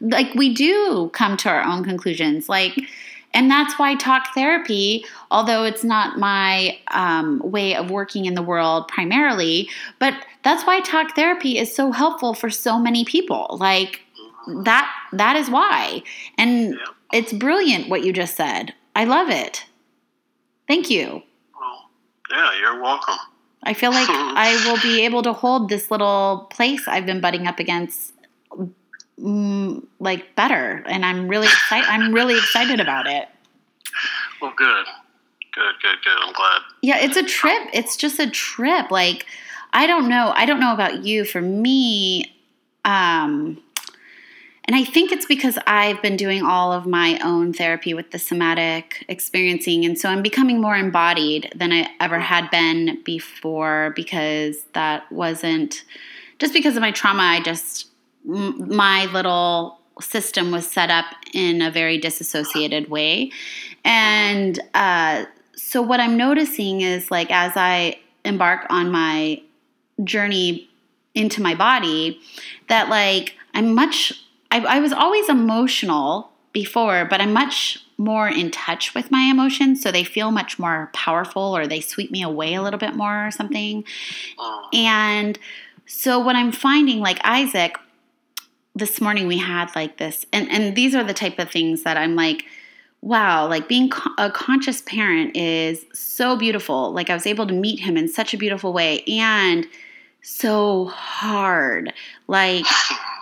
yeah. like we do come to our own conclusions, like. And that's why talk therapy, although it's not my um, way of working in the world primarily, but that's why talk therapy is so helpful for so many people. Like, that that is why. And yeah. it's brilliant what you just said. I love it. Thank you. Well, yeah, you're welcome. I feel like I will be able to hold this little place I've been butting up against mm, like better and I'm really excited I'm really excited about it. Well, good. Good, good, good. I'm glad. Yeah, it's a trip. It's just a trip. Like I don't know. I don't know about you. For me, um and I think it's because I've been doing all of my own therapy with the somatic experiencing. And so I'm becoming more embodied than I ever had been before because that wasn't just because of my trauma. I just, my little system was set up in a very disassociated way. And uh, so what I'm noticing is like as I embark on my journey into my body, that like I'm much I, I was always emotional before, but I'm much more in touch with my emotions. So they feel much more powerful or they sweep me away a little bit more or something. And so what I'm finding, like Isaac, this morning we had like this, and, and these are the type of things that I'm like, wow, like being a conscious parent is so beautiful. Like I was able to meet him in such a beautiful way and so hard. Like,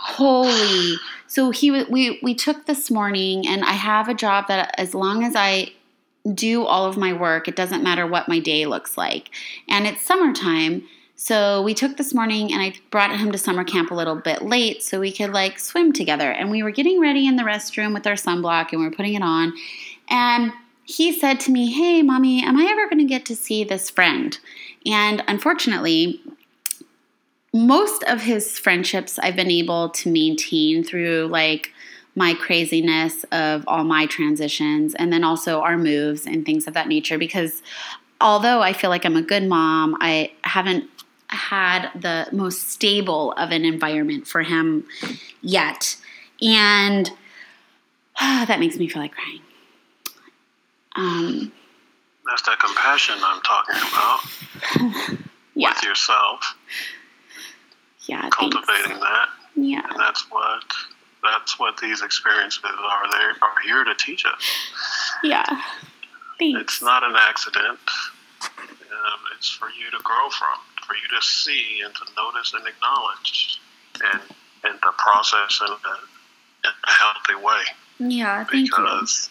holy so he we we took this morning, and I have a job that as long as I do all of my work, it doesn't matter what my day looks like, and it's summertime. So we took this morning and I brought him to summer camp a little bit late so we could like swim together. And we were getting ready in the restroom with our sunblock and we were putting it on. And he said to me, Hey, mommy, am I ever going to get to see this friend? And unfortunately, most of his friendships I've been able to maintain through like my craziness of all my transitions and then also our moves and things of that nature because although I feel like I'm a good mom, I haven't had the most stable of an environment for him yet. And uh, that makes me feel like crying. Um, That's that compassion I'm talking about yeah. with yourself yeah, cultivating that. Yeah, and that's what that's what these experiences are. They are here to teach us. Yeah, thanks. It's not an accident. Um, it's for you to grow from, for you to see and to notice and acknowledge, and and to process in a, in a healthy way. Yeah, thank because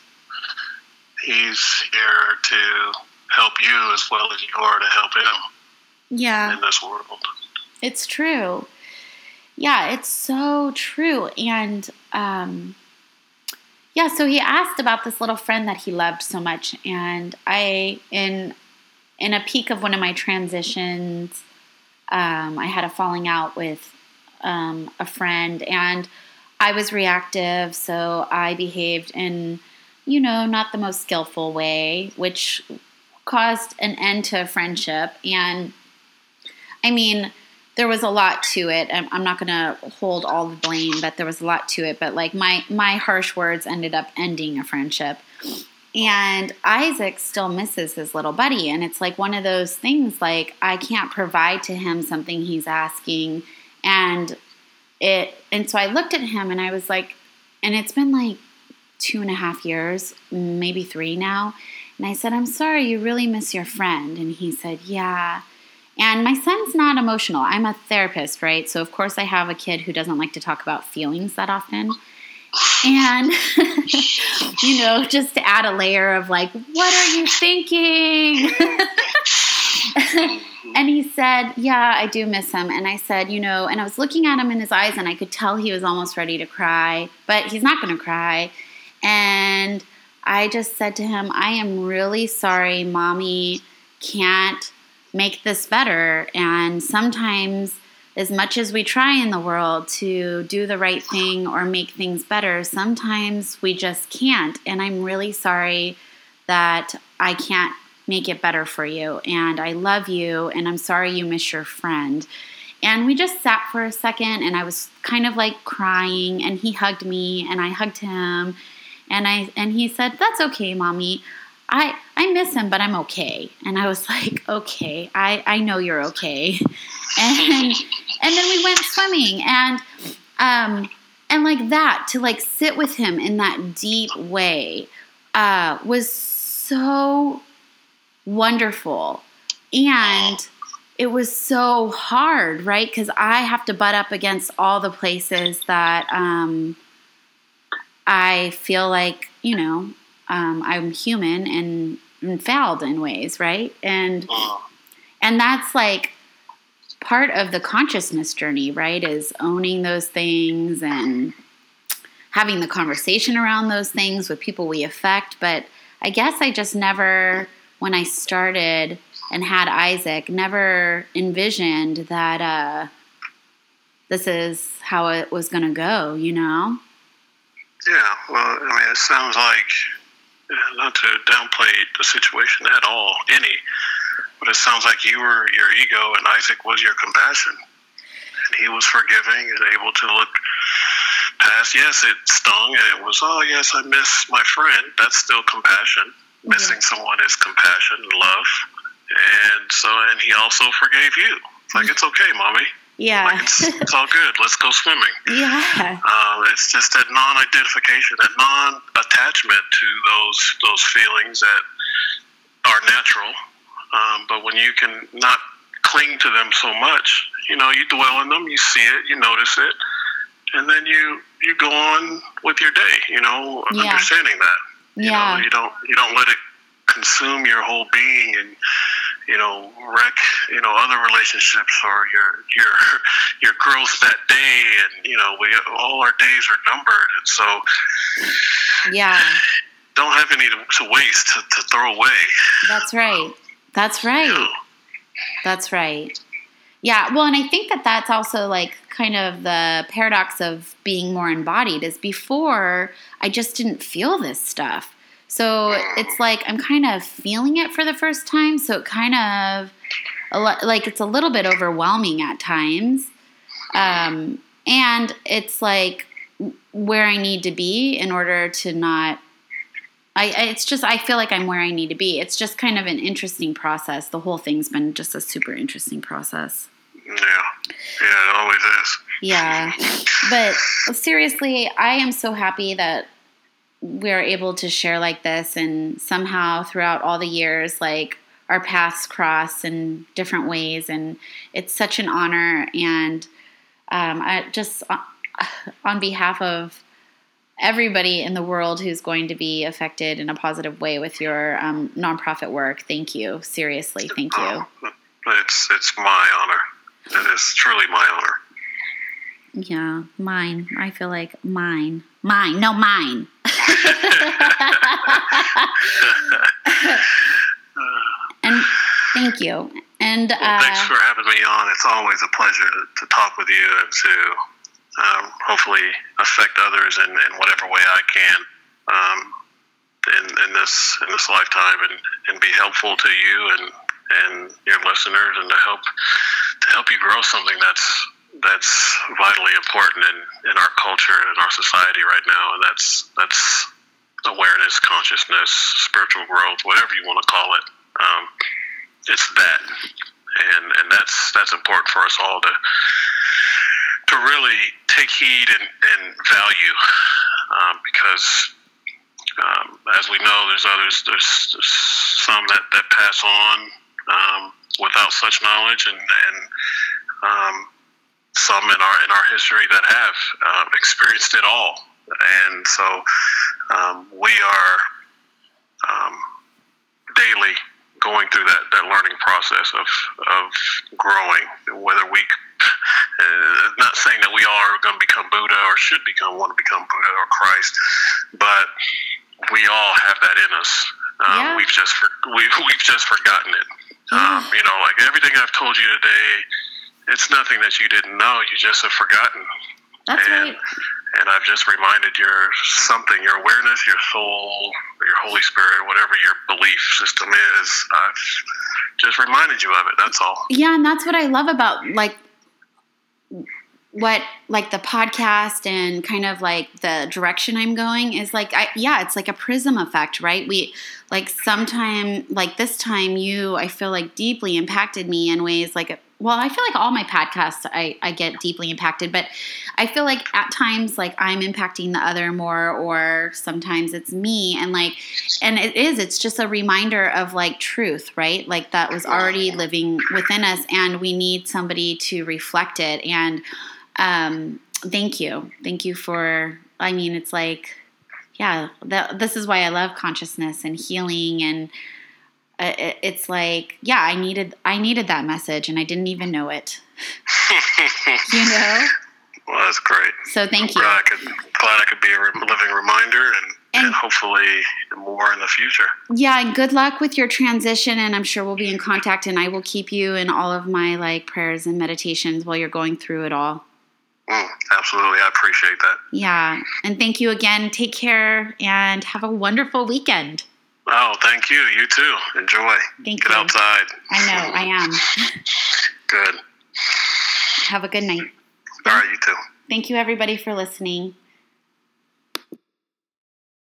you. he's here to help you as well as you are to help him. Yeah. In this world. It's true. Yeah, it's so true. And um, yeah, so he asked about this little friend that he loved so much, and I in in a peak of one of my transitions, um, I had a falling out with um, a friend, and I was reactive, so I behaved in you know not the most skillful way, which caused an end to a friendship. And I mean there was a lot to it. I'm, I'm not going to hold all the blame, but there was a lot to it. But like my my harsh words ended up ending a friendship. And Isaac still misses his little buddy. And it's like one of those things like I can't provide to him something he's asking. And it and so I looked at him and I was like, and it's been like two and a half years, maybe three now. And I said, I'm sorry, you really miss your friend. And he said, Yeah. And my son's not emotional. I'm a therapist, right? So, of course, I have a kid who doesn't like to talk about feelings that often. And, you know, just to add a layer of like, what are you thinking? and he said, Yeah, I do miss him. And I said, You know, and I was looking at him in his eyes and I could tell he was almost ready to cry, but he's not going to cry. And I just said to him, I am really sorry, mommy can't make this better. And sometimes, as much as we try in the world to do the right thing or make things better, sometimes we just can't. And I'm really sorry that I can't make it better for you. And I love you. And I'm sorry you miss your friend. And we just sat for a second and I was kind of like crying and he hugged me and I hugged him and I and he said, "That's okay, mommy. I I miss him, but I'm okay. And I was like, okay, I I know you're okay. And and then we went swimming and um and like that to like sit with him in that deep way uh was so wonderful. And it was so hard, right? Because I have to butt up against all the places that um, I feel like, you know, um, I'm human and, and failed in ways, right? And and that's like part of the consciousness journey, right? Is owning those things and having the conversation around those things with people we affect. But I guess I just never, when I started and had Isaac, never envisioned that uh, this is how it was going to go, you know? Yeah, well, I mean, it sounds like not to downplay the situation at all, any, but it sounds like you were your ego and Isaac was your compassion. And he was forgiving and able to look past, yes, it stung and it was, oh, yes, I miss my friend. That's still compassion. Mm-hmm. Missing someone is compassion and love. And so, and he also forgave you. It's like, it's okay, mommy. Yeah. Like it's, it's, all good. Let's go swimming. Yeah. Um, it's just that non-identification, that non-attachment to those those feelings that are natural. Um, but when you can not cling to them so much, you know, you dwell in them, you see it, you notice it, and then you you go on with your day. You know, yeah. understanding that. You yeah. Know, you don't you don't let it consume your whole being and you know wreck you know other relationships or your your your growth that day. And you know we all our days are numbered. And so yeah. don't have any to, to waste to, to, throw away. That's right. That's right. You know? that's right. Yeah. Well and i think that that's also like kind of the paradox of being more embodied is before i just didn't feel this stuff so it's like I'm kind of feeling it for the first time. So it kind of like it's a little bit overwhelming at times. Um, and it's like where I need to be in order to not. I, it's just I feel like I'm where I need to be. It's just kind of an interesting process. The whole thing's been just a super interesting process. Yeah, yeah, it always is. Yeah, but seriously, I am so happy that we're able to share like this and somehow throughout all the years like our paths cross in different ways and it's such an honor and um, I just uh, on behalf of everybody in the world who's going to be affected in a positive way with your um, nonprofit work thank you seriously thank you it's it's my honor It is truly my honor. Yeah, mine. I feel like mine. Mine. No, mine. and thank you. And uh, well, thanks for having me on. It's always a pleasure to, to talk with you and to um, hopefully affect others in, in, whatever way I can um, in, in, this in this lifetime, and, and be helpful to you and and your listeners, and to help to help you grow something that's that's vitally important in, in our culture and in our society right now, and that's that's awareness, consciousness, spiritual growth, whatever you want to call it. Um, it's that, and and that's that's important for us all to to really take heed and, and value, um, because um, as we know, there's others, there's, there's some that, that pass on um, without such knowledge, and and um, some in our in our history that have uh, experienced it all, and so um, we are um, daily going through that, that learning process of, of growing, whether we, uh, not saying that we all are going to become Buddha or should become, want to become Buddha or Christ, but we all have that in us. Um, yeah. We've just we, we've just forgotten it. Um, you know, like everything I've told you today, it's nothing that you didn't know. You just have forgotten. That's and, right and I've just reminded your something, your awareness, your soul, your Holy Spirit, whatever your belief system is. I've just reminded you of it. That's all. Yeah, and that's what I love about like what like the podcast and kind of like the direction I'm going is like I yeah, it's like a prism effect, right? We like sometime like this time you I feel like deeply impacted me in ways like well, I feel like all my podcasts I, I get deeply impacted, but I feel like at times like I'm impacting the other more, or sometimes it's me. And like, and it is, it's just a reminder of like truth, right? Like that was already living within us, and we need somebody to reflect it. And um, thank you. Thank you for, I mean, it's like, yeah, that, this is why I love consciousness and healing and it's like yeah i needed i needed that message and i didn't even know it. You know? Well that's great. So thank I'm you. glad I, could, glad I could be a living reminder and, and, and hopefully more in the future. Yeah and good luck with your transition and i'm sure we'll be in contact and i will keep you in all of my like prayers and meditations while you're going through it all. Mm, absolutely. I appreciate that. Yeah. And thank you again. Take care and have a wonderful weekend Oh, thank you. You too. Enjoy. Thank you. Get you. outside. I know. I am. Good. Have a good night. All right. You too. Thank you, everybody, for listening.